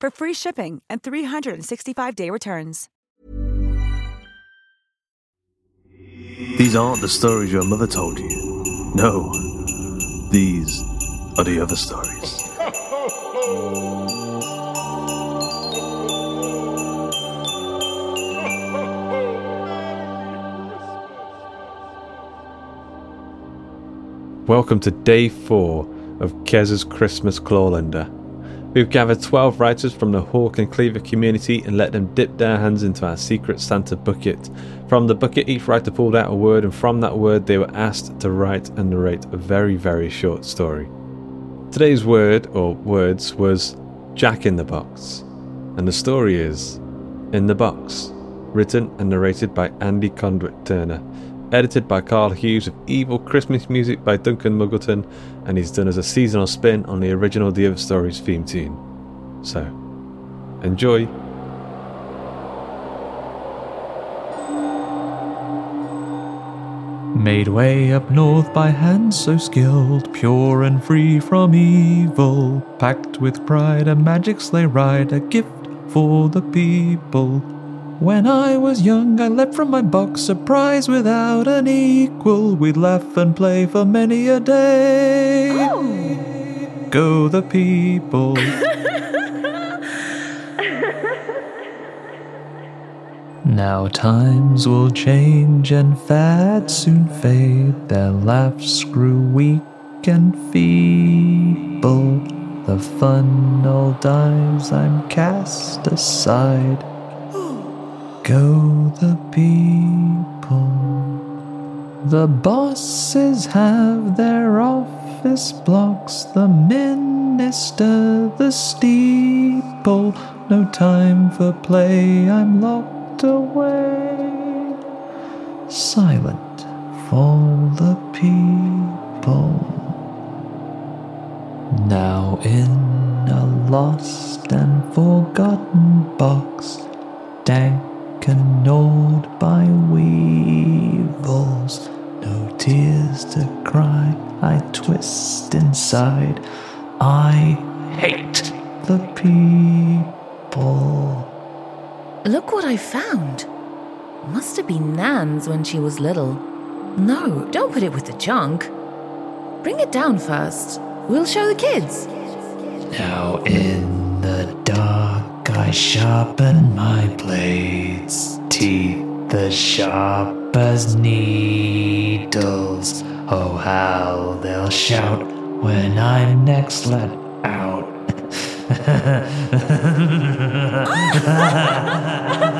for free shipping and 365-day returns. These aren't the stories your mother told you. No, these are the other stories. Welcome to day four of Kez's Christmas Clawlander. We've gathered 12 writers from the Hawk and Cleaver community and let them dip their hands into our secret Santa bucket. From the bucket, each writer pulled out a word, and from that word, they were asked to write and narrate a very, very short story. Today's word, or words, was Jack in the Box. And the story is In the Box, written and narrated by Andy Conduit Turner edited by Karl Hughes with evil Christmas music by Duncan Muggleton, and he's done as a seasonal spin on the original The Other Stories theme tune. So, enjoy! Made way up north by hands so skilled, pure and free from evil, packed with pride, a magic sleigh ride, a gift for the people. When I was young, I leapt from my box, a prize without an equal. We'd laugh and play for many a day. Go the people. Now times will change and fads soon fade. Their laughs grew weak and feeble. The fun all dies, I'm cast aside. Go the people. The bosses have their office blocks, the minister, the steeple. No time for play, I'm locked away. Silent for the people. Now in a lost and forgotten box, dank gnawed by weevils. No tears to cry, I twist inside. I hate the people. Look what I found. Must have been Nan's when she was little. No, don't put it with the junk. Bring it down first. We'll show the kids. Now in the dark I sharpen my blades, teeth as sharp as needles. Oh, how they'll shout when I'm next let out.